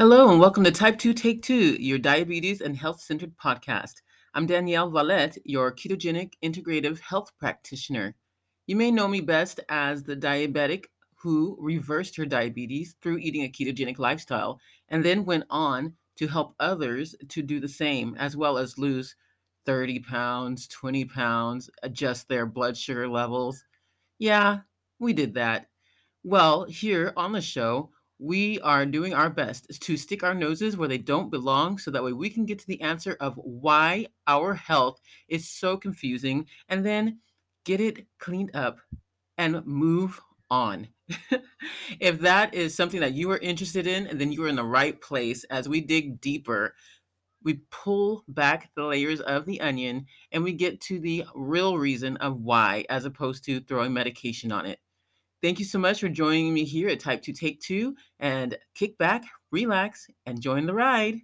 Hello, and welcome to Type 2 Take 2, your diabetes and health centered podcast. I'm Danielle Valette, your ketogenic integrative health practitioner. You may know me best as the diabetic who reversed her diabetes through eating a ketogenic lifestyle and then went on to help others to do the same, as well as lose 30 pounds, 20 pounds, adjust their blood sugar levels. Yeah, we did that. Well, here on the show, we are doing our best to stick our noses where they don't belong so that way we can get to the answer of why our health is so confusing and then get it cleaned up and move on. if that is something that you are interested in, then you are in the right place as we dig deeper. We pull back the layers of the onion and we get to the real reason of why, as opposed to throwing medication on it. Thank you so much for joining me here at Type 2 Take 2 and kick back, relax, and join the ride.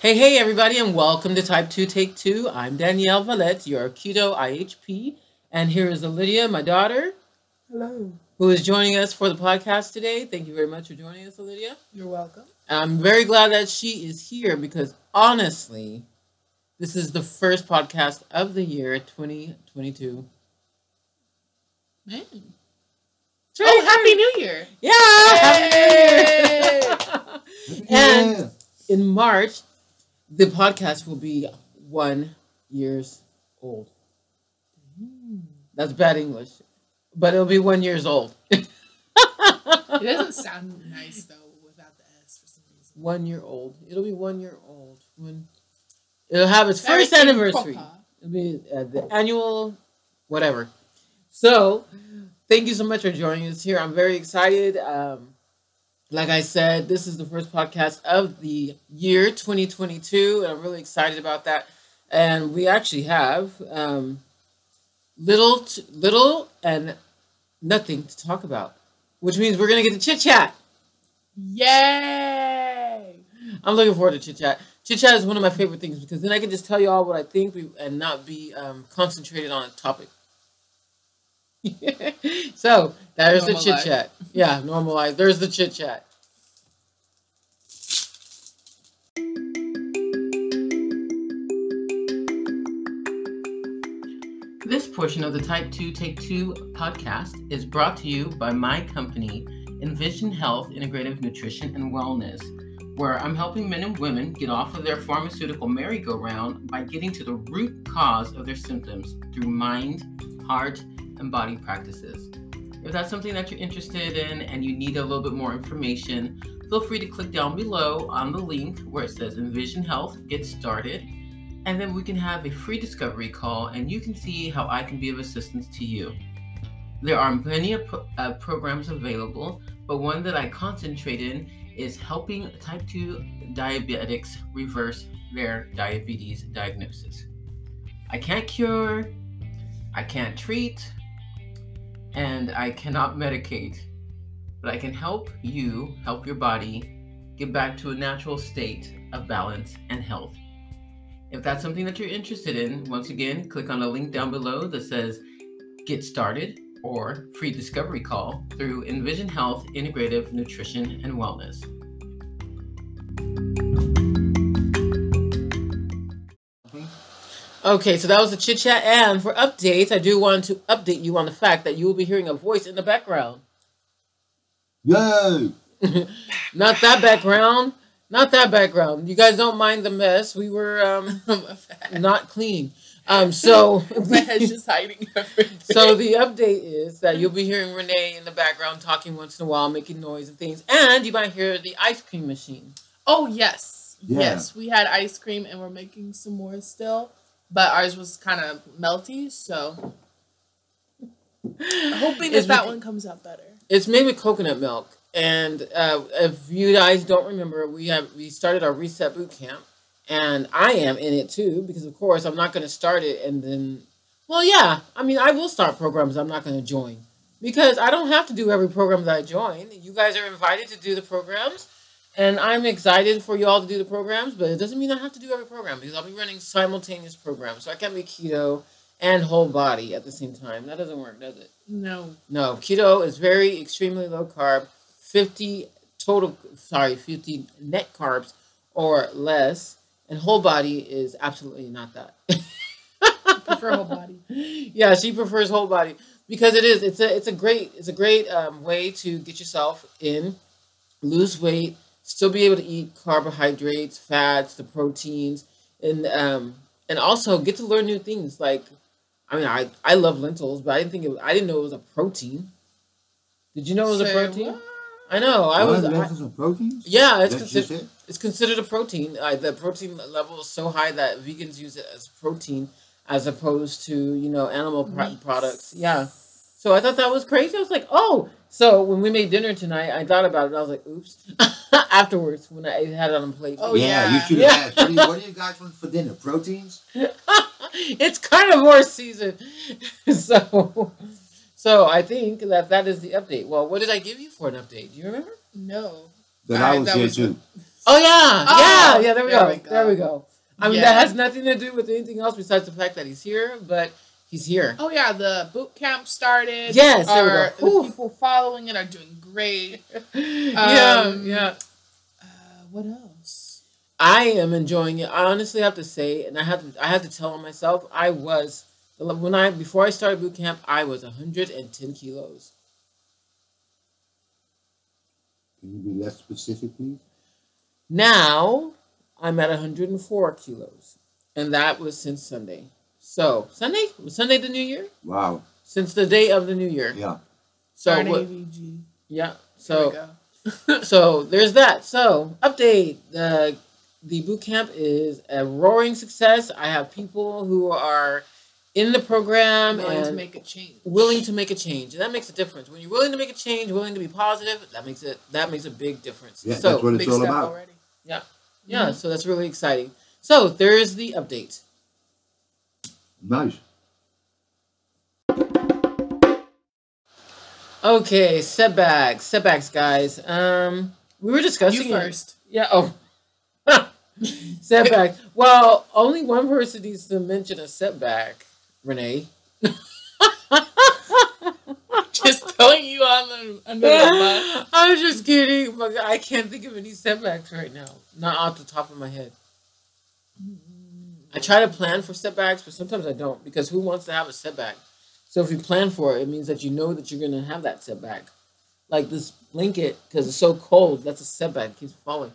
Hey, hey, everybody, and welcome to Type 2 Take 2. I'm Danielle Valette, your keto IHP, and here is Lydia, my daughter. Hello. Who is joining us for the podcast today. Thank you very much for joining us, Lydia. You're welcome. I'm very glad that she is here because honestly, this is the first podcast of the year 2022. Man. Oh, Happy New Year! Yeah! Happy New Year! and in March, the podcast will be one years old. That's bad English, but it'll be one years old. it doesn't sound nice though without the S for some reason. One year old. It'll be one year old when it'll have its first anniversary. It'll be uh, the annual, whatever. So, thank you so much for joining us here. I'm very excited. Um, like I said, this is the first podcast of the year 2022, and I'm really excited about that. And we actually have um, little, t- little, and nothing to talk about, which means we're gonna get to chit chat. Yay! I'm looking forward to chit chat. Chit chat is one of my favorite things because then I can just tell you all what I think and not be um, concentrated on a topic. so there's the chit chat. Yeah, normalize. There's the chit chat. This portion of the Type 2 Take 2 podcast is brought to you by my company, Envision Health Integrative Nutrition and Wellness, where I'm helping men and women get off of their pharmaceutical merry-go-round by getting to the root cause of their symptoms through mind, heart, body practices. If that's something that you're interested in and you need a little bit more information, feel free to click down below on the link where it says Envision Health Get Started, and then we can have a free discovery call and you can see how I can be of assistance to you. There are many uh, programs available, but one that I concentrate in is helping type 2 diabetics reverse their diabetes diagnosis. I can't cure, I can't treat, and I cannot medicate, but I can help you, help your body get back to a natural state of balance and health. If that's something that you're interested in, once again, click on the link down below that says Get Started or Free Discovery Call through Envision Health Integrative Nutrition and Wellness. Okay, so that was the chit chat. And for updates, I do want to update you on the fact that you will be hearing a voice in the background. Yay! Not that background. Not that background. You guys don't mind the mess. We were um, not clean. Um, so my head's just hiding everything. So the update is that you'll be hearing Renee in the background talking once in a while, making noise and things, and you might hear the ice cream machine. Oh yes, yeah. yes, we had ice cream and we're making some more still but ours was kind of melty, so hoping that that one comes out better. It's made with coconut milk, and uh, if you guys don't remember, we have we started our reset boot camp, and I am in it too because of course I'm not going to start it and then. Well, yeah, I mean I will start programs I'm not going to join because I don't have to do every program that I join. You guys are invited to do the programs and I'm excited for you all to do the programs, but it doesn't mean I have to do every program because I'll be running simultaneous programs. So I can't be keto and whole body at the same time. That doesn't work, does it? No. No. Keto is very extremely low carb, 50 total sorry 50 net carbs or less and whole body is absolutely not that prefer whole body yeah she prefers whole body because it is it's a it's a great it's a great um, way to get yourself in lose weight still be able to eat carbohydrates fats the proteins and um and also get to learn new things like i mean i i love lentils but i didn't think it was, i didn't know it was a protein did you know it was Say a protein what? I know. I was. Lentils I, proteins. Yeah, it's considered. It's considered a protein. Uh, the protein level is so high that vegans use it as protein, as opposed to you know animal products. Yeah. So I thought that was crazy. I was like, oh. So when we made dinner tonight, I thought about it. I was like, oops. Afterwards, when I had it on the plate. Oh yeah, yeah. you should have yeah. asked. What do, you, what do you guys want for dinner? Proteins. it's carnivore season, so so I think that that is the update. Well, what did I give you for an update? Do you remember? No. That I was that here was too. Oh yeah, oh, yeah, yeah. There we, there go. we go. There we go. I mean, yeah. that has nothing to do with anything else besides the fact that he's here, but he's here. Oh yeah, the boot camp started. Yes, there we go. The people following it are doing great. yeah, um, yeah. Uh, what else? I am enjoying it. I honestly have to say, and I have to, I have to tell myself, I was when I before I started boot camp, I was 110 kilos. Can you be less specific, please? Now I'm at 104 kilos, and that was since Sunday. So Sunday was Sunday the New Year. Wow! Since the day of the New Year. Yeah. So what, Yeah. So so there's that. So update. The the boot camp is a roaring success. I have people who are in the program willing and to make a change. Willing to make a change, and that makes a difference. When you're willing to make a change, willing to be positive, that makes it that makes a big difference. Yeah, so, that's what it's all about. Already. Yeah, yeah. Mm-hmm. So that's really exciting. So there is the update. Nice. Okay, setbacks, setbacks, guys. Um, we were discussing you first. It. Yeah. Oh. setback. Well, only one person needs to mention a setback. Renee. just throwing you on the under the bus. I'm just kidding, but I can't think of any setbacks right now. Not off the top of my head. I try to plan for setbacks, but sometimes I don't because who wants to have a setback? So if you plan for it, it means that you know that you're going to have that setback. Like this blanket, because it's so cold, that's a setback. It keeps falling.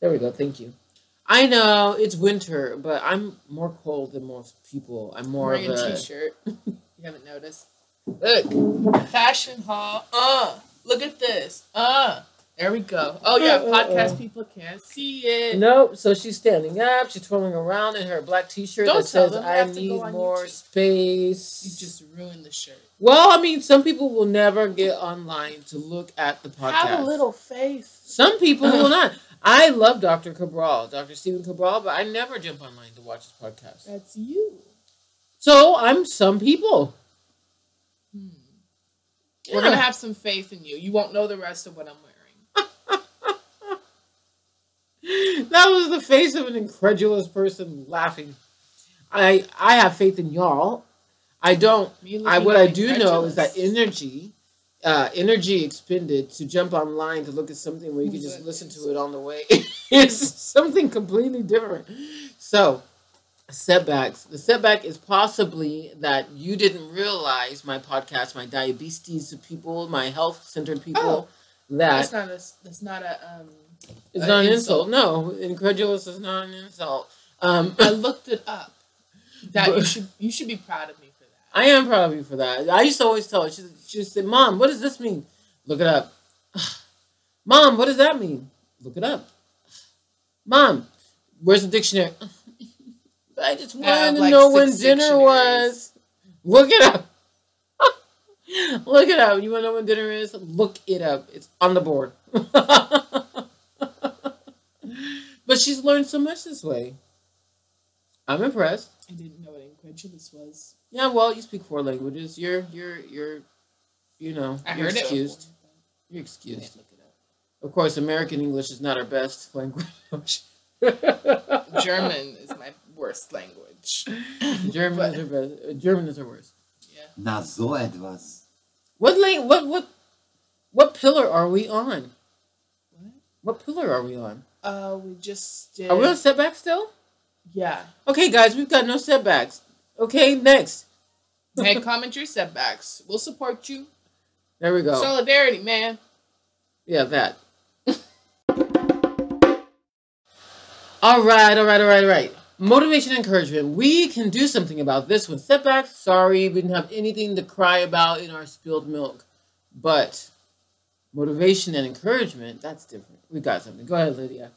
There we go. Thank you. I know it's winter, but I'm more cold than most people. I'm more wearing of a, a t-shirt. you haven't noticed. Look, fashion haul. Uh, look at this. Uh, there we go. Oh yeah, podcast people can't see it. Nope. So she's standing up. She's twirling around in her black t-shirt Don't that says, "I need more YouTube. space." You just ruined the shirt. Well, I mean, some people will never get online to look at the podcast. Have a little faith. Some people will not. I love Dr. Cabral, Dr. Stephen Cabral, but I never jump online to watch his podcast. That's you. So I'm some people. Hmm. Yeah. We're gonna have some faith in you. You won't know the rest of what I'm wearing. That was the face of an incredulous person laughing. I I have faith in y'all. I don't. I what I do know is that energy uh, energy expended to jump online to look at something where you can just listen to it on the way is something completely different. So, setbacks. The setback is possibly that you didn't realize my podcast, my diabetes people, my health centered people. Oh, that that's not a that's not a um. It's not an insult. insult. No, incredulous is not an insult. Um, I looked it up. That but, you should you should be proud of me for that. I am proud of you for that. I used to always tell her, she, she would say, Mom, what does this mean? Look it up. Mom, what does that mean? Look it up. Mom, where's the dictionary? I just wanted to like know when dinner was. Look it up. Look it up. You want to know when dinner is? Look it up. It's on the board. But she's learned so much this way. I'm impressed. I didn't know what incredulous was. Yeah, well, you speak four languages. You're you're you're you know, I you're excused. You're excused. Of course, American English is not our best language. German is my worst language. German but, is our best. Uh, German is our worst. Yeah. Na so etwas. What lang- what what what pillar are we on? What pillar are we on? Uh, we just did. Are we on setbacks still? Yeah. Okay, guys, we've got no setbacks. Okay, next. Hey, comment your setbacks. We'll support you. There we go. Solidarity, man. yeah, that. all right, all right, all right, all right. Motivation and encouragement. We can do something about this one. Setbacks, sorry, we didn't have anything to cry about in our spilled milk. But motivation and encouragement, that's different. We got something. Go ahead, Lydia.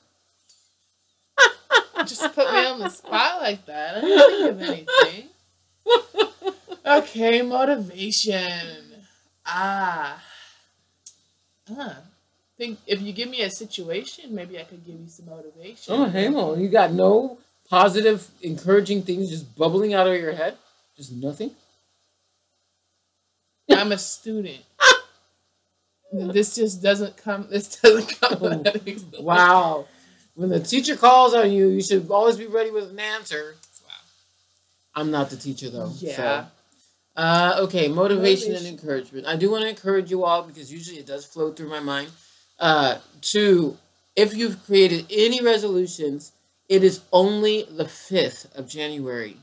Just put me on the spot like that. I didn't think of anything. Okay, motivation. Ah. Uh, think if you give me a situation, maybe I could give you some motivation. Oh, hang on. You got no positive, encouraging things just bubbling out of your head? Just nothing? I'm a student. This just doesn't come. This doesn't come. automatically. Wow. When the teacher calls on you, you should always be ready with an answer. Wow. I'm not the teacher though. Yeah. So. Uh, okay, motivation, and encouragement. I do want to encourage you all because usually it does flow through my mind. Uh, to if you've created any resolutions, it is only the 5th of January.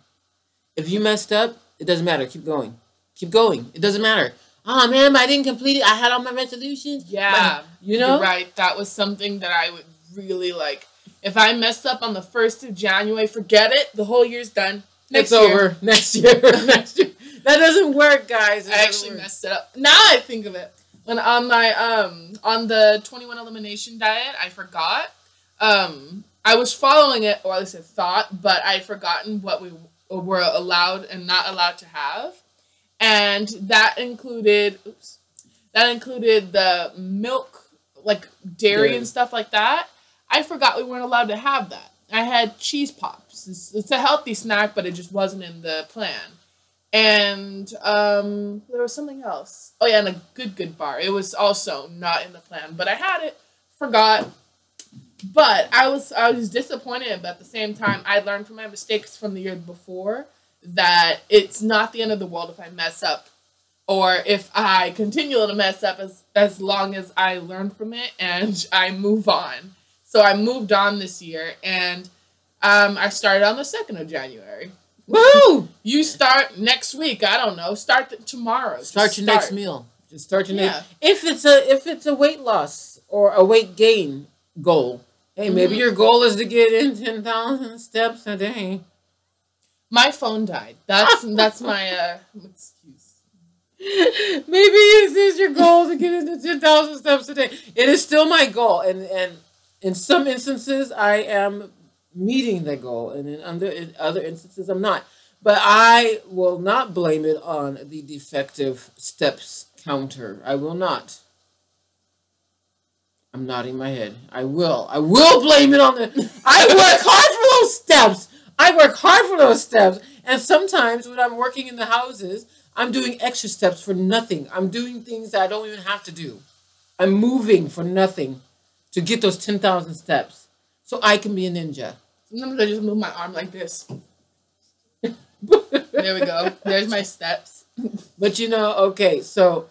If you messed up, it doesn't matter. Keep going. Keep going. It doesn't matter. Oh man, I didn't complete it. I had all my resolutions. Yeah. You know? Right. That was something that I would really like. If I messed up on the first of January, forget it. The whole year's done. Next Next year. over. Next year. Next year. That doesn't work, guys. It I actually work. messed it up. Now I think of it. When on my um on the 21 elimination diet, I forgot. Um I was following it, or at least I thought, but I had forgotten what we were allowed and not allowed to have. And that included oops. That included the milk, like dairy Dairy. and stuff like that. I forgot we weren't allowed to have that. I had cheese pops. It's, it's a healthy snack, but it just wasn't in the plan and um, there was something else. Oh yeah, and a good good bar. It was also not in the plan, but I had it, forgot. But I was I was disappointed, but at the same time, I learned from my mistakes from the year before that it's not the end of the world if I mess up, or if I continue to mess up as as long as I learn from it and I move on. So I moved on this year, and um, I started on the second of January. Woo! You start next week. I don't know. Start th- tomorrow. Just Start your next meal. Just start your Yeah. next. If it's a if it's a weight loss or a weight gain goal, hey, maybe Mhm. your goal is to get in ten thousand steps a day. My phone died. That's that's my uh excuse. maybe this is your goal to get into ten thousand steps a day. It is still my goal, and and in some instances I am meeting that goal, and in other in other instances I'm not. But I will not blame it on the defective steps counter. I will not. I'm nodding my head. I will. I will blame it on the. I work hard for those steps. I work hard for those steps. And sometimes when I'm working in the houses, I'm doing extra steps for nothing. I'm doing things that I don't even have to do. I'm moving for nothing to get those 10,000 steps so I can be a ninja. Sometimes I just move my arm like this. There we go. There's my steps. But you know, okay, so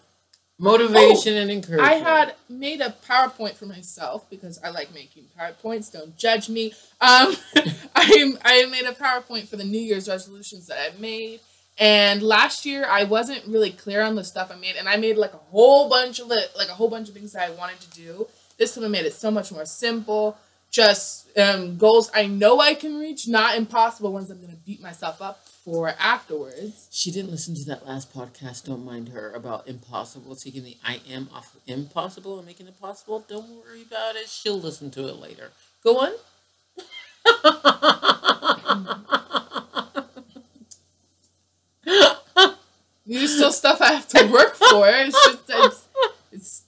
motivation and encouragement. I had made a PowerPoint for myself because I like making PowerPoints. Don't judge me. Um, I I made a PowerPoint for the New Year's resolutions that I made. And last year I wasn't really clear on the stuff I made, and I made like a whole bunch of li- like a whole bunch of things that I wanted to do. This time I made it so much more simple. Just um, goals I know I can reach, not impossible ones I'm gonna beat myself up for afterwards. She didn't listen to that last podcast. Don't mind her about impossible, taking the I am off of impossible and making it possible. Don't worry about it. She'll listen to it later. Go on. There's still stuff I have to work for. It's just it's, it's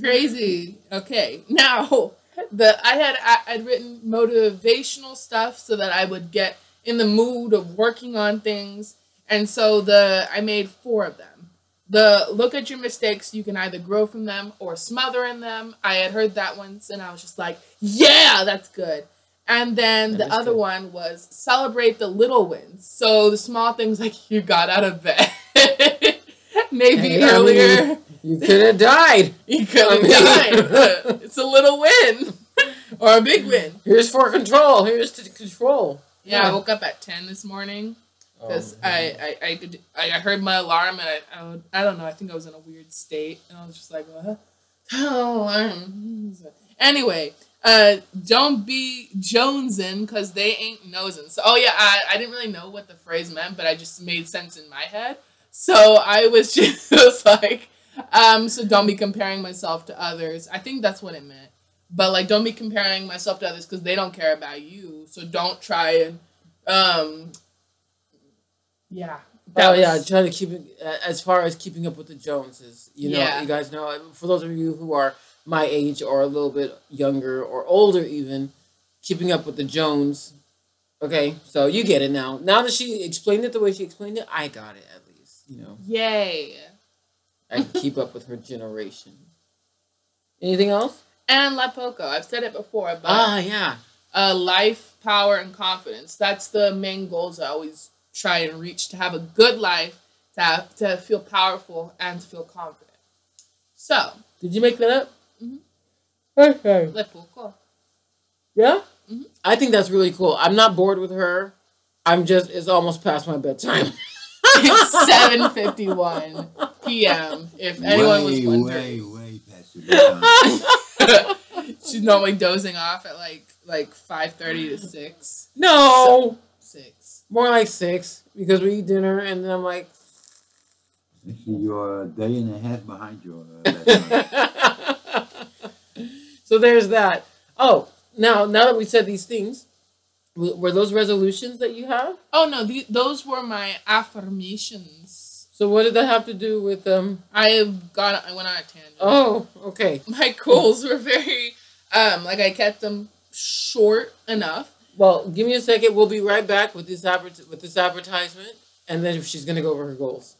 crazy. Okay, now the I had I, I'd written motivational stuff so that I would get in the mood of working on things, and so the I made four of them. The look at your mistakes, you can either grow from them or smother in them. I had heard that once, and I was just like, yeah, that's good. And then That the other good. one was celebrate the little wins. So the small things like you got out of bed. Maybe Hey, I mean, earlier You could have died. you could have died. it's a little win. or a big win. Here's for control. Here's to control. Yeah, I woke up at ten this morning because Oh, I, I, I, did- I I heard my alarm and I, I, would- I don't know. I think I was in a weird state and I was just like, what? Alarm. Anyway, uh, don't be jonesing because they ain't nosing. So, oh yeah, I, I didn't really know what the phrase meant, but I just made sense in my head. So I was just like, um, so don't be comparing myself to others. I think that's what it meant. But like, don't be comparing myself to others because they don't care about you. So don't try and, um, yeah. That oh yeah, trying to keep it as far as keeping up with the Joneses. You know, Yeah. you guys know. For those of you who are my age or a little bit younger or older, even keeping up with the Jones. Okay, so you get it now. Now that she explained it the way she explained it, I got it at least. You know, Yay. I can keep up with her generation. Anything else? And La Poco. I've said it before, but Ah, yeah. uh, life, power, and confidence. That's the main goals I always try and reach to have a good life, to, have, to feel powerful, and to feel confident. So, Did you make that up? Mhm. Okay. Le Poco. Yeah. Mhm. I think that's really cool. I'm not bored with her. I'm just. It's almost past my bedtime. It's 7.51 p.m. If anyone was way, wondering. way, way past your bedtime. She's normally dozing off at like like 5.30 to 6. No, 6. more like six because we eat dinner and then I'm like. You're a day and a half behind your uh, bedtime. so there's that. Oh, now now that we said these things, were those resolutions that you have? Oh no, the, those were my affirmations. So what did that have to do with um? I got I went on a tangent. Oh, okay. My goals were very um like I kept them short enough. Well, give me a second. We'll be right back with this advert with this advertisement, and then she's gonna go over her goals.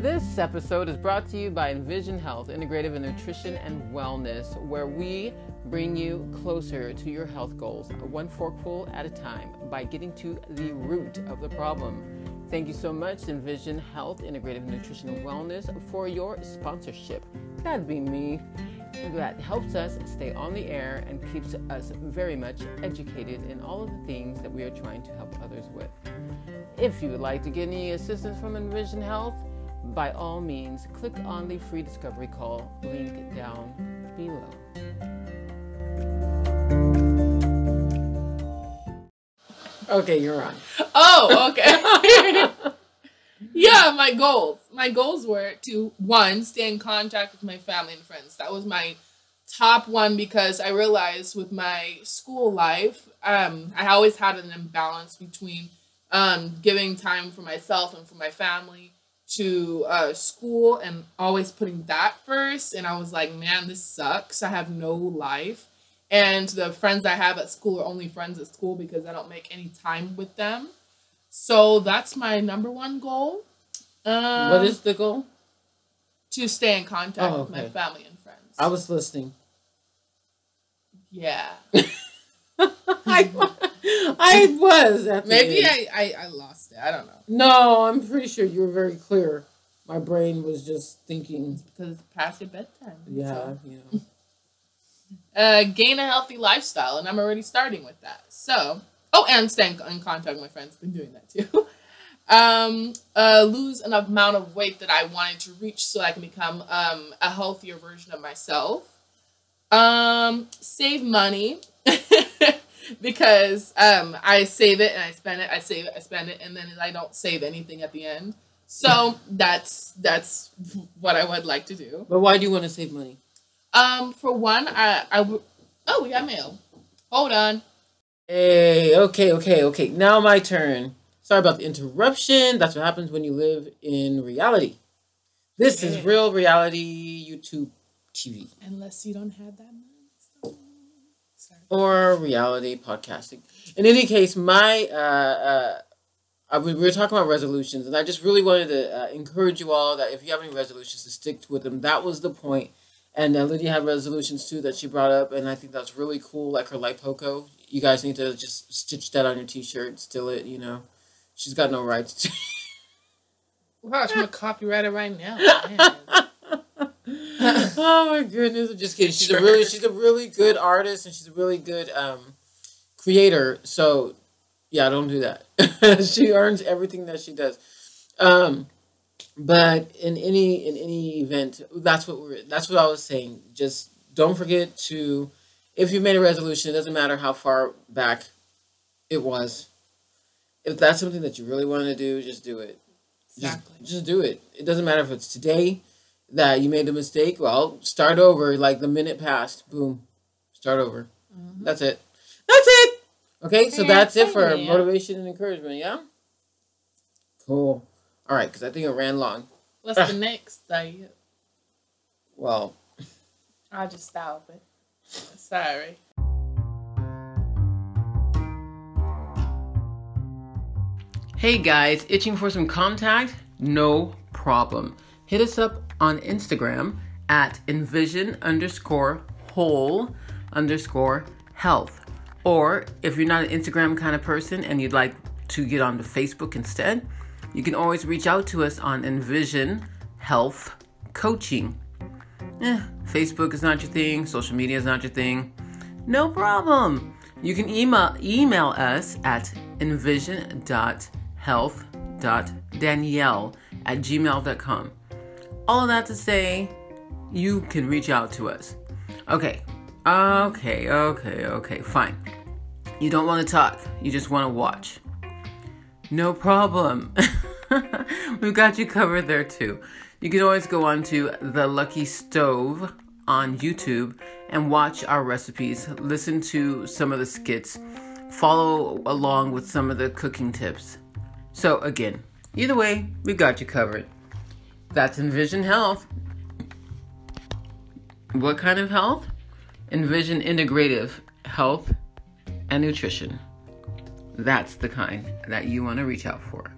This episode is brought to you by Envision Health, Integrative in Nutrition and Wellness, where we bring you closer to your health goals, one forkful at a time, by getting to the root of the problem. Thank you so much, Envision Health, Integrative Nutrition and Wellness, for your sponsorship. That'd be me. That helps us stay on the air and keeps us very much educated in all of the things that we are trying to help others with. If you would like to get any assistance from Envision Health, by all means, click on the free discovery call link down below. Okay, you're on. Oh, okay. yeah, my goals. My goals were to one, stay in contact with my family and friends. That was my top one because I realized with my school life, um, I always had an imbalance between um, giving time for myself and for my family to uh, school and always putting that first. And I was like, man, this sucks. I have no life. And the friends I have at school are only friends at school because I don't make any time with them. So that's my number one goal. Um, what is the goal? to stay in contact Oh, with my family and friends. I was listening. yeah. I, I was. Maybe. I, I, I lost it. I don't know. No, I'm pretty sure you were very clear. My brain was just thinking. Because it's past your bedtime. Yeah, So, you know. Uh, gain a healthy lifestyle, and I'm already starting with that. So, oh, and staying in contact with my friends. Been doing that too. um, uh, lose an amount of weight that I wanted to reach, so I can become um a healthier version of myself. Um, save money. because um, I save it and I spend it, I save it, I spend it, and then I don't save anything at the end. So that's that's what I would like to do. But why do you want to save money? Um, for one, I I. Oh, we got mail. Hold on. Hey, okay, okay, okay. Now my turn. Sorry about the interruption. That's what happens when you live in reality. This is real reality YouTube TV Unless you don't have that money. Sorry. or reality podcasting. In any case, my uh, uh, I, we were talking about resolutions, and I just really wanted to uh, encourage you all that if you have any resolutions, to stick with them. That was the point. And uh, Lydia had resolutions too that she brought up, and I think that's really cool. Like her lipoco, you guys need to just stitch that on your T-shirt, still it. You know, she's got no rights. to Wow, I'm gonna copyright it right now. Oh my goodness! I'm just kidding. She's a really, she's a really good artist, and she's a really good um, creator. So, yeah, don't do that. she earns everything that she does. Um, but in any in any event, that's what we're. That's what I was saying. Just don't forget to, if you made a resolution, it doesn't matter how far back it was. If that's something that you really want to do, just do it. Exactly. Just, just do it. It doesn't matter if it's today that you made a mistake. Well, start over. Like the minute passed, boom, start over. Mhm. That's it. That's it. Okay, so Yeah, that's it for yeah. motivation and encouragement. Yeah. Cool. All right, because I think it ran long. What's the next day? Well, I'll just stop it. Sorry. Hey guys, itching for some contact? No problem. Hit us up on Instagram at envision underscore whole underscore health. Or if you're not an Instagram kind of person and you'd like to get onto Facebook instead, you can always reach out to us on Envision Health Coaching. Eh, Facebook is not your thing, social media is not your thing. No problem. You can email email us at envision.health.danielle at gmail.com. All that to say, you can reach out to us. Okay, okay, okay, okay, fine. You don't want to talk, you just want to watch. No problem. We've got you covered there too. You can always go on to The Lucky Stove on YouTube and watch our recipes, listen to some of the skits, follow along with some of the cooking tips. So, again, either way, we got you covered. That's Envision Health. What kind of health? Envision Integrative Health and Nutrition. That's the kind that you want to reach out for.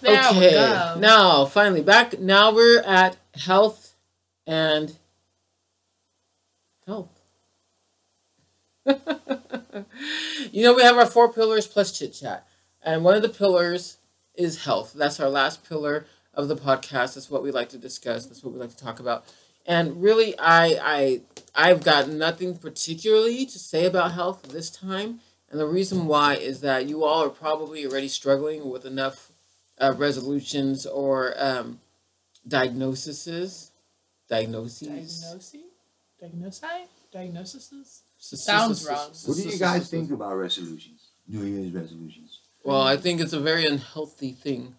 There we okay. Now, finally, back. Now we're at health and health. you know, we have our four pillars plus chit chat. And one of the pillars is health. That's our last pillar of the podcast. That's what we like to discuss. That's what we like to talk about. And really, I, I, I've got nothing particularly to say about health this time. And the reason why is that you all are probably already struggling with enough uh, resolutions or um, diagnoses. Diagnoses. Diagnosis? Diagnosi? Diagnoses? Sounds wrong. What do you guys think about resolutions? New Year's resolutions? Well, I think it's a very unhealthy thing.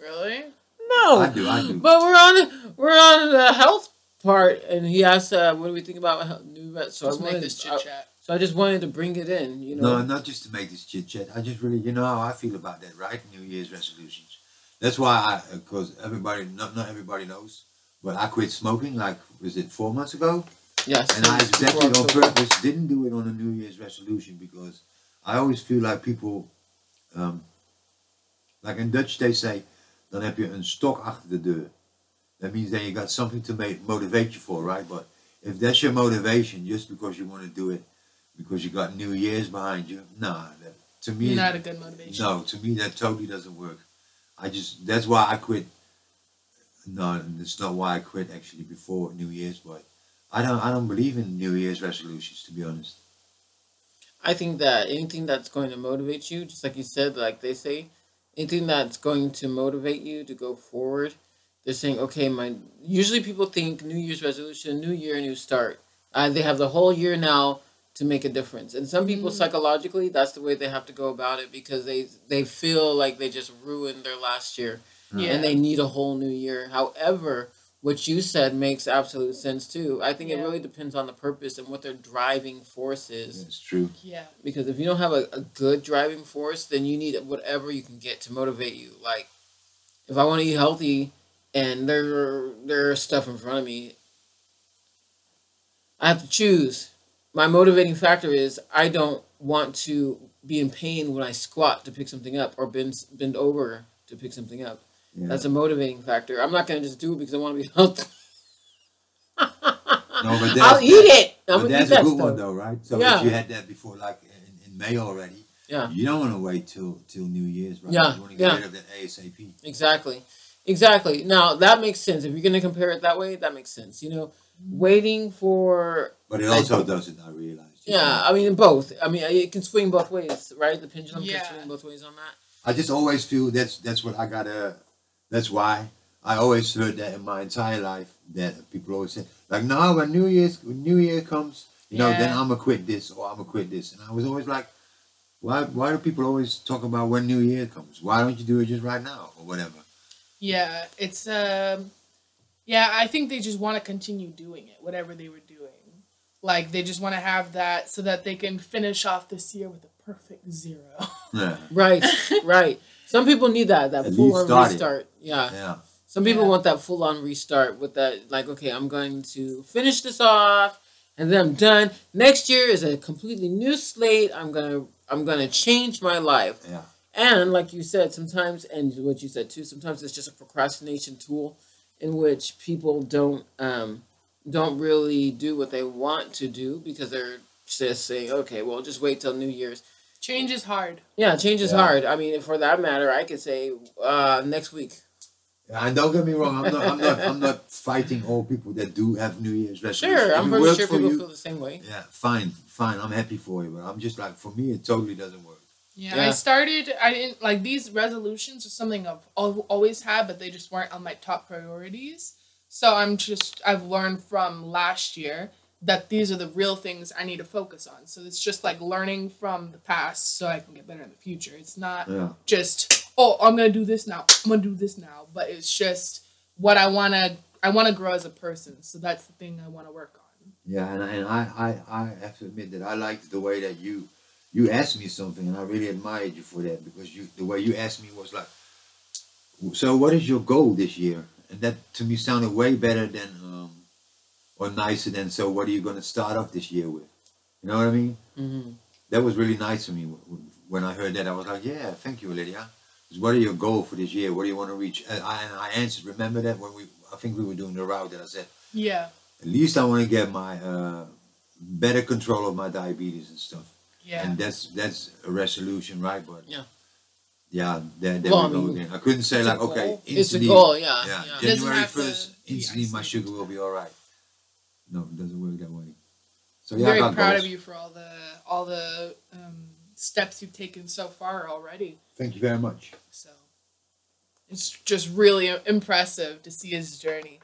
Really? No, I do, I do. But we're on we're on the health part, and he asked, uh, "What do we think about new?" res- So Let's I make wanted, this chit chat. so I just wanted to bring it in. You know. No, not just to make this chit chat. I just really, you know how I feel about that, right? New Year's resolutions. That's why I, because everybody, not not everybody knows, but I quit smoking. Like, was it four months ago? yes, And I exactly on purpose didn't do it on a New Year's resolution because I always feel like people, um, like in Dutch they say, dan heb je een stok achter de deur. That means that you got something to make, motivate you for, right? But if that's your motivation, just because you want to do it, because you got New Year's behind you, nah. That, to me, Not a good motivation. no, to me that totally doesn't work. I just that's why I quit. No, that's not why I quit actually before New Year's, but I don't I don't believe in New Year's resolutions to be honest. I think that anything that's going to motivate you, just like you said, like they say, anything that's going to motivate you to go forward, they're saying, okay, my. Usually people think New Year's resolution, New Year, New Start. Uh, they have the whole year now to make a difference, and some people Mhm. psychologically, that's the way they have to go about it because they they feel like they just ruined their last year Yeah. and they need a whole new year. However, what you said makes absolute sense too. I think it really depends on the purpose and what their driving force is That's true. yeah. because if you don't have a, a good driving force then you need whatever you can get to motivate you like if i want to eat healthy and there there's stuff in front of me i have to choose my motivating factor is i don't want to be in pain when i squat to pick something up or bend bend over to pick something up Yeah. that's a motivating factor i'm not going to just do it because i want to be healthy No, but i'll that's- eat it i'm but gonna eat that's that a good stuff one though, right? So Yeah. if you had that before like in, in May already, Yeah. You don't want to wait till till New Year's, right? Yeah, You want to get yeah. rid of that ASAP. Exactly. Exactly. Now that makes sense. If you're gonna compare it that way, that makes sense. You know, waiting for But it I- also doesn't. I realize. yeah, know. I mean both. I mean it can swing both ways, right? The pendulum Yeah. can swing both ways on that. I just always feel that's that's what I gotta. That's why I always heard that in my entire life that people always say like, no, when New Year's when New Year comes, you know, then I'm gonna quit this or I'm gonna quit this, and I was always like, why why do people always talk about when New Year comes? Why don't you do it just right now or whatever? Yeah, it's um yeah, I think they just want to continue doing it, whatever they were doing. Like they just want to have that so that they can finish off this year with a perfect zero. Yeah, Right, right. Some people need that that full on start it. restart. Yeah. yeah. Some people Yeah. want that full on restart with that, like, okay, I'm going to finish this off, and then I'm done. Next year is a completely new slate. I'm gonna, I'm gonna change my life. Yeah. And like you said, sometimes, and what you said too, sometimes it's just a procrastination tool in which people don't, um, don't really do what they want to do because they're just saying, okay, well, just wait till New Year's. Change is hard. Yeah, change is Yeah. hard. I mean, for that matter, I could say uh, next week. And don't get me wrong, I'm not, I'm not, I'm not fighting all people that do have New Year's resolutions. Sure, I'm pretty sure for people you, feel the same way. Yeah, fine, fine. I'm happy for you, but I'm just like, for me, it totally doesn't work. Yeah, Yeah. I started. I didn't like these resolutions are something I've always had, but they just weren't on my top priorities. So I'm just I've learned from last year that these are the real things I need to focus on. So it's just like learning from the past so I can get better in the future. It's not Yeah. just oh I'm gonna do this now. I'm gonna do this now, but it's just what I wanna I wanna grow as a person. So that's the thing I wanna work on. Yeah, and, and I, I, I have to admit that I liked the way that you you asked me something, and I really admired you for that because you the way you asked me was like, so what is your goal this year? And that to me sounded way better than um, or nicer than so what are you going to start off this year with? You know what I mean? Mm-hmm. That was really nice to me when I heard that. I was like, yeah, thank you, lydia What are your goal for this year? What do you want to reach? And I, and I answered. Remember that when we, I think we were doing the route that I said, Yeah. at least I want to get my uh, better control of my diabetes and stuff. Yeah. And that's that's a resolution, right? But Yeah. yeah, there, there Well, we I go mean, again. I couldn't say like, okay, goal. It's a instantly, goal, yeah. yeah, yeah. January to first, instantly my sugar will be all right. No, it doesn't work that way. So yeah, very I got proud goals. of you for all the all the um, steps you've taken so far already. Thank you very much. So it's just really impressive to see his journey,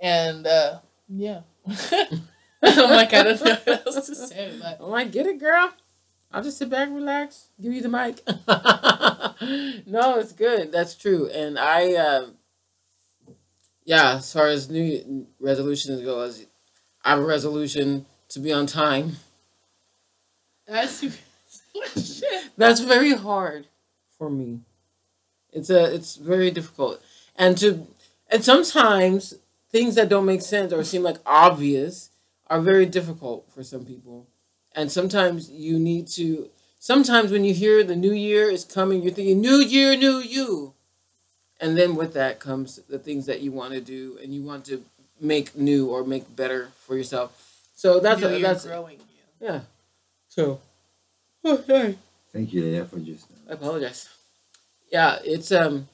and uh, yeah, I'm like I don't know what else to say, but I'm like, get it, girl. I'll just sit back, relax, give you the mic. no, it's good. That's true. And I, uh, yeah, as far as new resolutions go, as I have a resolution to be on time. that's. That's very hard for me. It's a it's very difficult. And to and sometimes things that don't make sense or seem like obvious are very difficult for some people. And sometimes you need to sometimes when you hear the new year is coming, you're thinking new year, new you. And then with that comes the things that you want to do and you want to make new or make better for yourself. So that's New year that's growing you. yeah. So okay. Thank you, Leah, for just I apologize. Yeah, it's um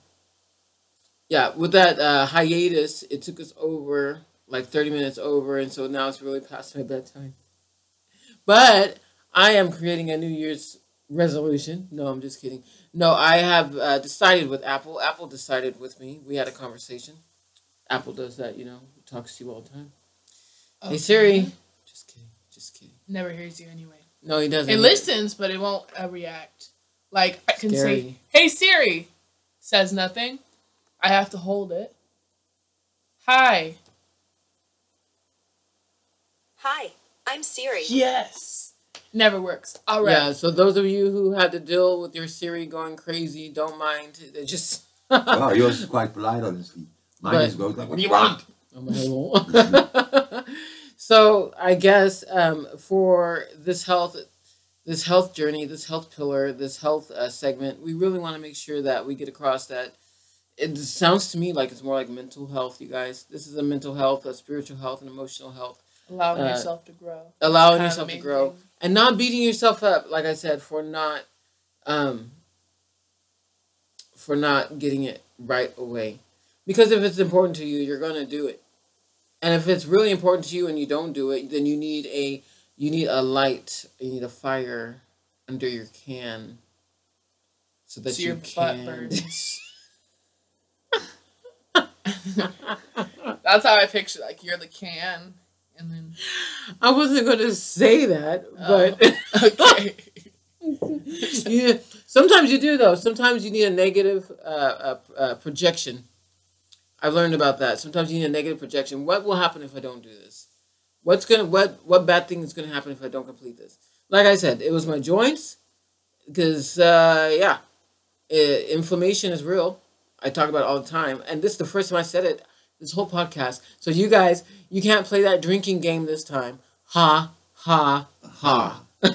yeah, with that uh hiatus, it took us over like 30 minutes over and so now it's really past my bedtime. But I am creating a New Year's resolution. No, I'm just kidding. No, I have uh, decided with Apple. Apple decided with me. We had a conversation. Apple does that, you know, talks to you all the time. Hey Siri. Just kidding. Just kidding. never hears you anyway. No, he doesn't. It listens, but it won't uh, react. Like I can say, "Hey Siri," says nothing. I have to hold it. Hi. Hi, I'm Siri. Yes. Never works. All right. Yeah, so those of you who had to deal with your Siri going crazy, don't mind. It just wow, yours is quite polite, honestly. Mine But- just goes like, "What do you want?" I'm a little- so I guess um, for this health, this health journey, this health pillar, this health uh, segment, we really want to make sure that we get across that. It sounds to me like it's more like mental health, you guys. This is a mental health, a spiritual health, and emotional health. Allowing Uh, yourself to grow. Allowing yourself to grow thing. and not beating yourself up, like I said, for not um, for not getting it right away. Because if it's important to you, you're gonna do it. And if it's really important to you and you don't do it, then you need a you need a light, you need a fire under your can, so that So you your butt can. burns. That's how I picture like you're the can and then I wasn't gonna say that, but Oh, okay. yeah, sometimes you do though. Sometimes you need a negative uh, uh, uh, projection. I've learned about that. Sometimes you need a negative projection. What will happen if I don't do this? What's gonna what what bad thing is gonna happen if I don't complete this? Like I said, it was my joints because uh, yeah, i inflammation is real. I talk about it all the time, and this is the first time I said it this whole podcast. So you guys, you can't play that drinking game this time. Ha ha ha.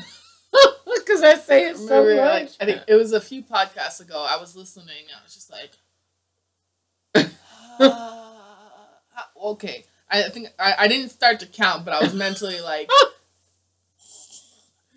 Because I say it so much. I think it was a few podcasts ago. I was listening. I was just like, okay. I think I, I didn't start to count, but I was mentally like,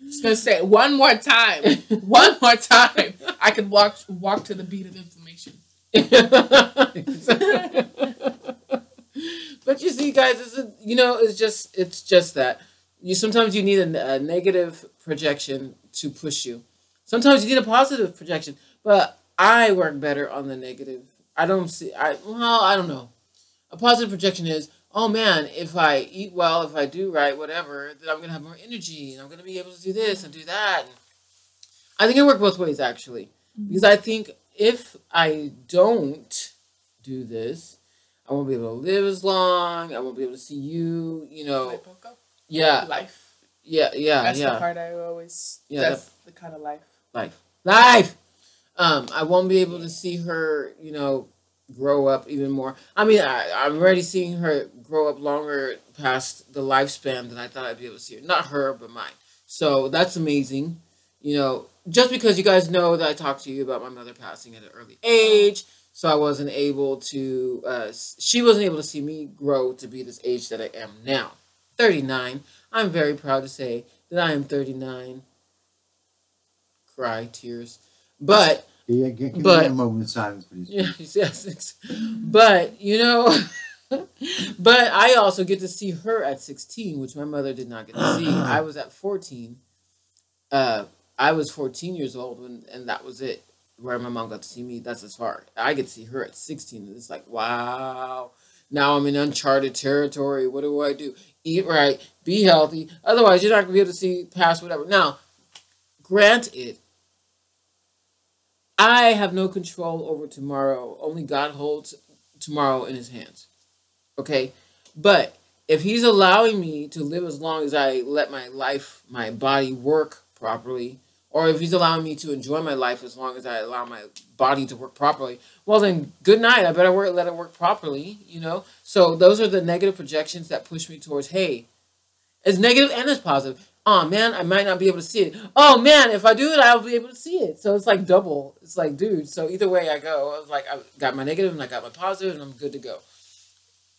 just gonna say it one more time, one more time. I could walk walk to the beat of inflammation. but you see, guys, it's a, you know, it's just it's just that you sometimes you need a, a negative projection to push you. Sometimes you need a positive projection, but I work better on the negative. I don't see. I well, I don't know. A positive projection is, oh man, if I eat well, if I do right, whatever, then I'm gonna have more energy, and I'm gonna be able to do this and do that. And I think it works both ways actually, mm-hmm. because I think if I don't do this, I won't be able to live as long. I won't be able to see you. You know, yeah, life. yeah, yeah, That's the part I always. Yeah, that's the kind of life. Life, life. Um, I won't be able to see her. You know, grow up even more. I mean, I, I'm already seeing her grow up longer past the lifespan than I thought I'd be able to see her. Not her, but mine. So that's amazing. You know, just because you guys know that I talked to you about my mother passing at an early age, so I wasn't able to. Uh, she wasn't able to see me grow to be this age that I am now. 39. I'm very proud to say that I am 39. Cry tears, but Yeah, give me But- a moment of silence, please. Yes, yes. But you know, but I also get to see her at sixteen, which my mother did not get to see. I was at fourteen. Uh, I was fourteen years old when, and that was it. Where my mom got to see me, that's as far. I get to see her at sixteen. and It's like wow. Now I'm in uncharted territory. What do I do? Eat right, be healthy. Otherwise, you're not gonna be able to see past whatever. Now, granted, I have no control over tomorrow. Only God holds tomorrow in his hands. Okay? But if he's allowing me to live as long as I let my life, my body work properly, or if he's allowing me to enjoy my life as long as I allow my body to work properly, well then good night. I better work let it work properly, you know? So those are the negative projections that push me towards, hey, it's negative and it's positive. Oh man, I might not be able to see it. Oh man, if I do it, I'll be able to see it. So it's like double. It's like, dude. So either way I go, I was like, I got my negative and I got my positive, and I'm good to go.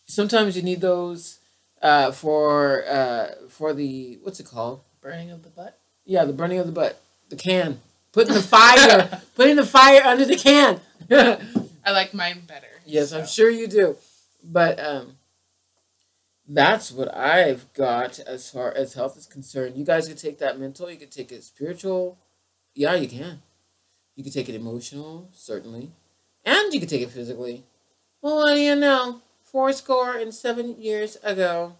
Sometimes you need those uh, for uh, for the what's it called? Burning of the butt. Yeah, the burning of the butt, the can, putting the fire, putting the fire under the can. I like mine better. Yes, I'm sure you do. But um that's what I've got as far as health is concerned. You guys can take that mental, you can take it spiritual. Yeah, you can. You can take it emotional, certainly. And you can take it physically. Well, what do you know? Four score and seven years ago.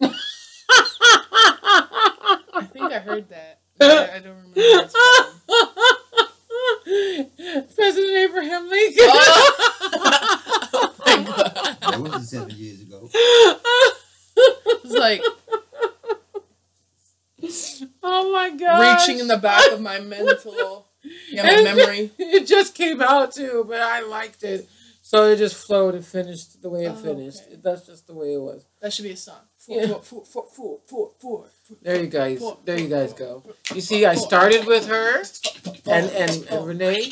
I think I heard that. I, I don't remember. where it's from. President Abraham Lincoln. Oh my god. That wasn't seven years ago. It's like oh my god. reaching in the back of my mental, yeah, my memory. It just came out too, but I liked it. So it just flowed and finished the way it Oh, finished. okay. That's just the way it was. That should be a song. Four, Yeah. four, four, four, four, four, four, four, There you guys. four, There you guys go. You see, I started with her and and, and Renee,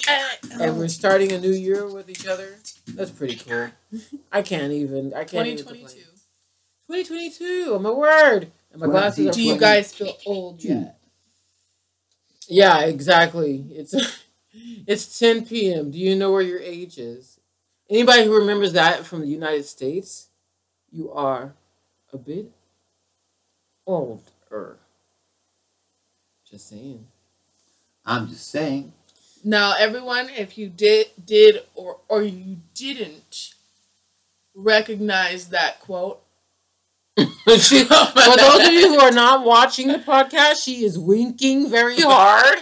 and we're starting a new year with each other. That's pretty cool. I can't even. I can't even. 2022. 2022. Oh my word. And my glasses are. Do you guys feel old yet? Yeah, exactly. It's it's 10 p.m. Do you know where your age is? Anybody who remembers that from the United States, you are a bit older. Just saying. I'm just saying. Now, everyone, if you did did or or you didn't recognize that quote, She- for those of you who are not watching the podcast, she is winking very hard,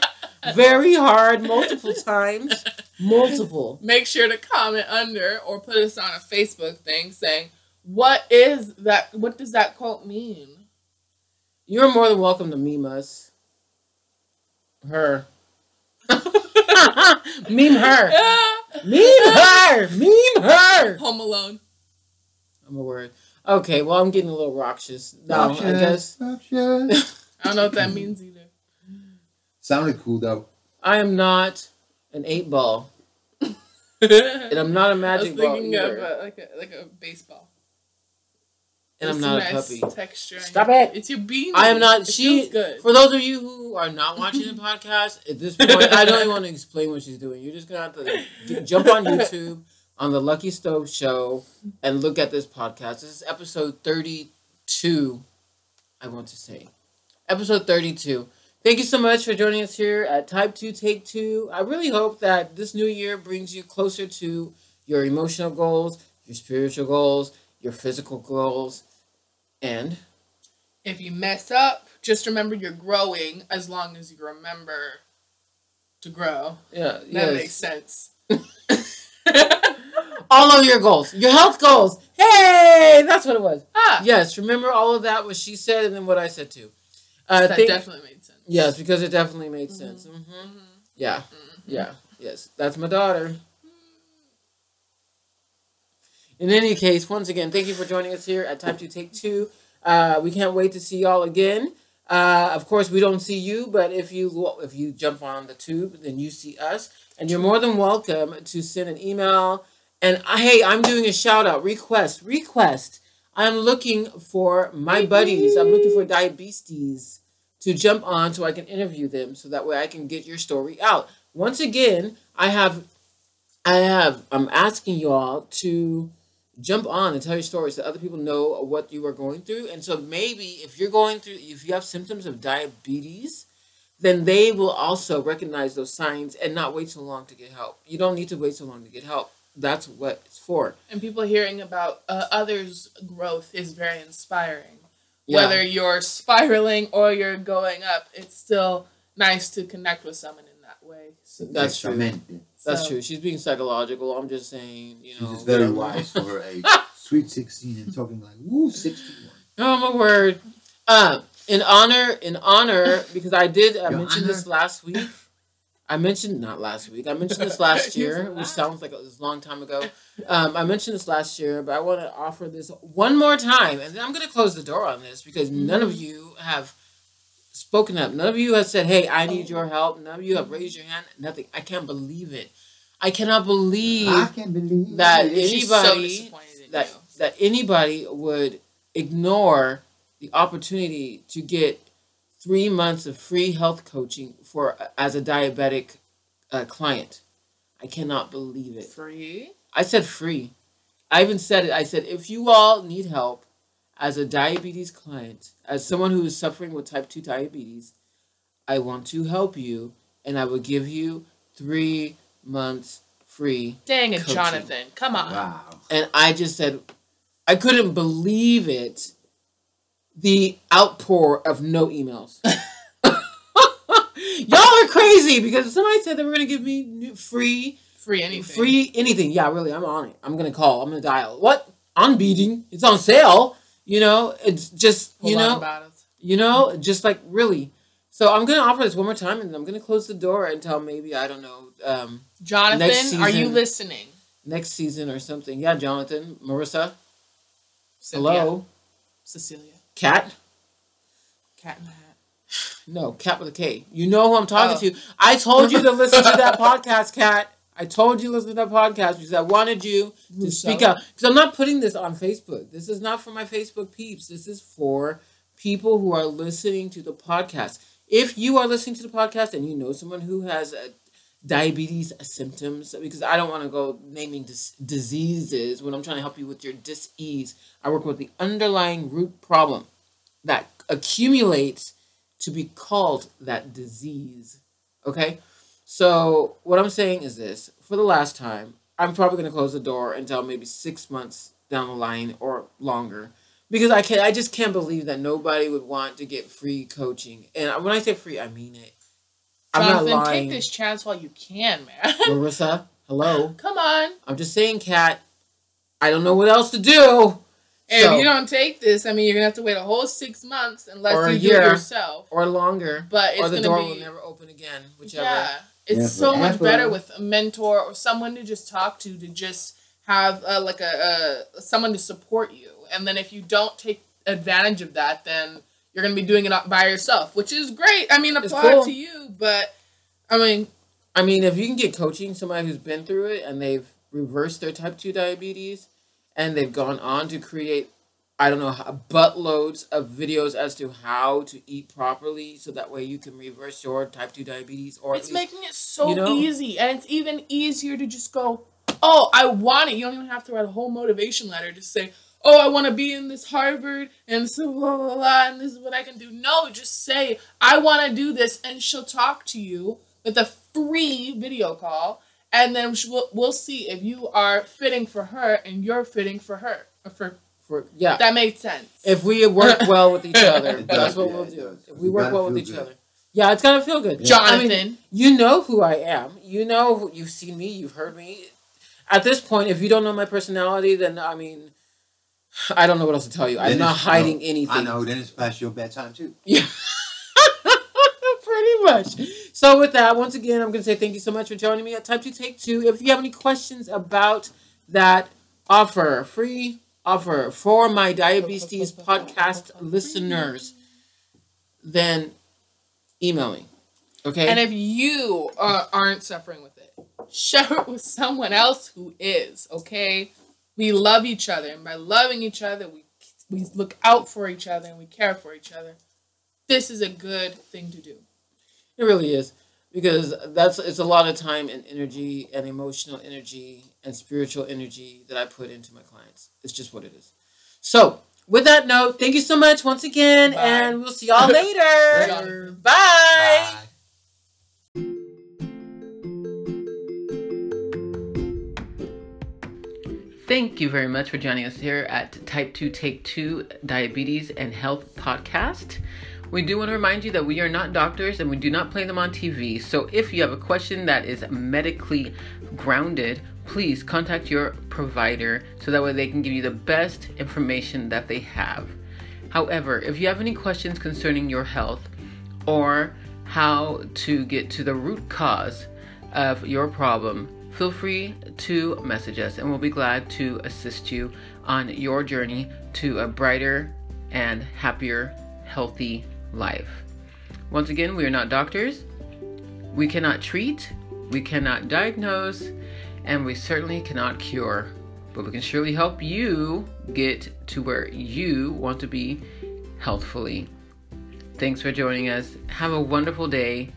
very hard, multiple times, multiple. make sure to comment under or put us on a Facebook thing saying what is that? What does that quote mean? You're more than welcome to meme us. Her. meme her. Meme her. Meme her. Home Alone. I'm a word. Okay, well, I'm getting a little raucous. No, I guess Roxas. I don't know what that means either. Sounded cool though. I am not an eight ball, and and I'm not a magic ball thinking of either, uh, like a like a baseball. and I'm not a nice puppy. Texture. Stop it. It's your beanie. I am not. It She. feels good. For those of you who are not watching the podcast at this point, I don't even want to explain what she's doing. You're just gonna have to g- jump on YouTube on the Lucky Stove Show and look at this podcast. This is episode thirty-two. I want to say, episode thirty-two. Thank you so much for joining us here at Type Two Take Two. I really hope that this new year brings you closer to your emotional goals, your spiritual goals, your physical goals, and If you mess up, just remember you're growing as long as you remember to grow. yeah, That yes. makes sense. all of your goals, your health goals. Hey, that's what it was. ah, Yes, remember all of that what she said and then what I said too. Uh, that think- definitely made sense. yes, because it definitely made sense. hmm Mhm. Yeah, Mhm. yeah, yes. That's my daughter. In any case, once again, thank you for joining us here at Type Two Take Two. Uh, we can't wait to see y'all again. Uh, of course, we don't see you, but if you if you jump on the tube, then you see us, and you're more than welcome to send an email. And hey, I'm doing a shout out request request. I'm looking for my buddies. I'm looking for diabetes to jump on so I can interview them, so that way I can get your story out. Once again, I have, I have. I'm asking y'all to jump on and tell your story so other people know what you are going through. And so maybe if you're going through, if you have symptoms of diabetes, then they will also recognize those signs and not wait so long to get help. You don't need to wait so long to get help. That's what it's for. And people hearing about uh, others' growth is very inspiring. Yeah. Whether you're spiraling or you're going up, it's still nice to connect with someone in that way. So, That's true. Exactamente. That's so- true. She's being psychological. I'm just saying, you She's know. just very wise for her age. Sweet 16 and talking like, woo, 61. Oh my word. Uh, in honor, in honor, because I did I Your mentioned this last week. I mentioned not last week. I mentioned this last year, which sounds like it was a long time ago. Um, I mentioned this last year, but I want to offer this one more time, and then I'm going to close the door on this because none of you have spoken up. None of you have said, "Hey, I need your help." None of you have raised your hand. Nothing. I can't believe it. I cannot believe I can't believe that. She's so anybody that you. that anybody would ignore the opportunity to get three months of free health coaching for as a diabetic uh, client. I cannot believe it. Free? I said free. I even said it. I said if you all need help as a diabetes client, as someone who is suffering with type two diabetes, I want to help you, and I will give you three months free Dang it, Coaching. Jonathan. Come on. Wow. and I just said, I couldn't believe it. The outpour of no emails. Y'all are crazy because somebody said they were gonna give me new- free, Free anything. free anything. Yeah, really, I'm on it. I'm gonna call. I'm gonna dial. What? On beating. It's on sale. You know, it's just you know, you know, just like really. So I'm gonna offer this one more time, and I'm gonna close the door until maybe I don't know. Um, Jonathan, Next are you listening? next season or something. Yeah, Jonathan, Marissa, Cynthia, hello, Cecilia. Cat. Cat in the hat. No, Cat with a K. You know who I'm talking Oh. to. I told you to listen to that podcast, Cat. I told you to listen to that podcast because I wanted you to speak out. Because I'm not putting this on Facebook. This is not for my Facebook peeps. This is for people who are listening to the podcast. If you are listening to the podcast and you know someone who has uh, diabetes symptoms, because I don't want to go naming dis- diseases when I'm trying to help you with your dis-ease, I work with the underlying root problem that accumulates to be called that disease. Okay? So, what I'm saying is this for the last time, I'm probably going to close the door until maybe six months down the line or longer because I can not I just can't believe that nobody would want to get free coaching. And when I say free, I mean it. I'm Jonathan, not lying. take this chance while you can, man. Larissa, hello. Come on. I'm just saying, Kat. I don't know what else to do. And So- if you don't take this, I mean, you're gonna have to wait a whole six months unless Or a you year. do it yourself. Or longer. But it's or the gonna door be will never open again. Whichever. yeah. It's Yeah, so much after- better with a mentor or someone to just talk to to just have uh, like a, a someone to support you. And then if you don't take advantage of that, then you're gonna be doing it by yourself, which is great. I mean, applaud cool. to you, but I mean, I mean, if you can get coaching, somebody who's been through it and they've reversed their type 2 diabetes and they've gone on to create, I don't know, buttloads of videos as to how to eat properly so that way you can reverse your type 2 diabetes or it's least- making it so you know? easy, and it's even easier to just go, "Oh, I want it." You don't even have to write a whole motivation letter. Just say, "Oh, I want to be in this Harvard, and so blah blah blah, and this is what I can do." No, just say, "I want to do this," and she'll talk to you with a free video call, and then she will, we'll see if you are fitting for her and you're fitting for her. Or for for, yeah. that made sense. if we work well with each other, It that's what yeah, we'll do. If we work well with each good. other. Yeah, it's gotta feel good. Jonathan. I mean, you know who I am. You know, who- you've seen me, you've heard me. At this point, if you don't know my personality, then I mean, I don't know what else to tell you. I'm not hiding no, anything. I know. Then it's past your bedtime too. Yeah. Pretty much. So with that, once again, I'm going to say thank you so much for joining me at Type 2 Take 2. If you have any questions about that offer, free offer for my Diabetes podcast listeners, then email me. Okay? And if you uh, aren't suffering with it, share it with someone else who is. Okay, we love each other, and by loving each other, we we look out for each other and we care for each other. This is a good thing to do. It really is because that's it's a lot of time and energy and emotional energy and spiritual energy that I put into my clients. It's just what it is. So, with that note, thank you so much once again, Bye. and we'll see y'all later. Later. Bye. Thank you very much for joining us here at Type 2 Take 2 Diabetes and Health Podcast. We do want to remind you that we are not doctors and we do not play them on TV. So if you have a question that is medically grounded, please contact your provider so that way they can give you the best information that they have. However, if you have any questions concerning your health or how to get to the root cause of your problem, feel free to message us and we'll be glad to assist you on your journey to a brighter and happier, healthy life. Once again, we are not doctors. We cannot treat, we cannot diagnose, and we certainly cannot cure. But we can surely help you get to where you want to be healthfully. Thanks for joining us. Have a wonderful day.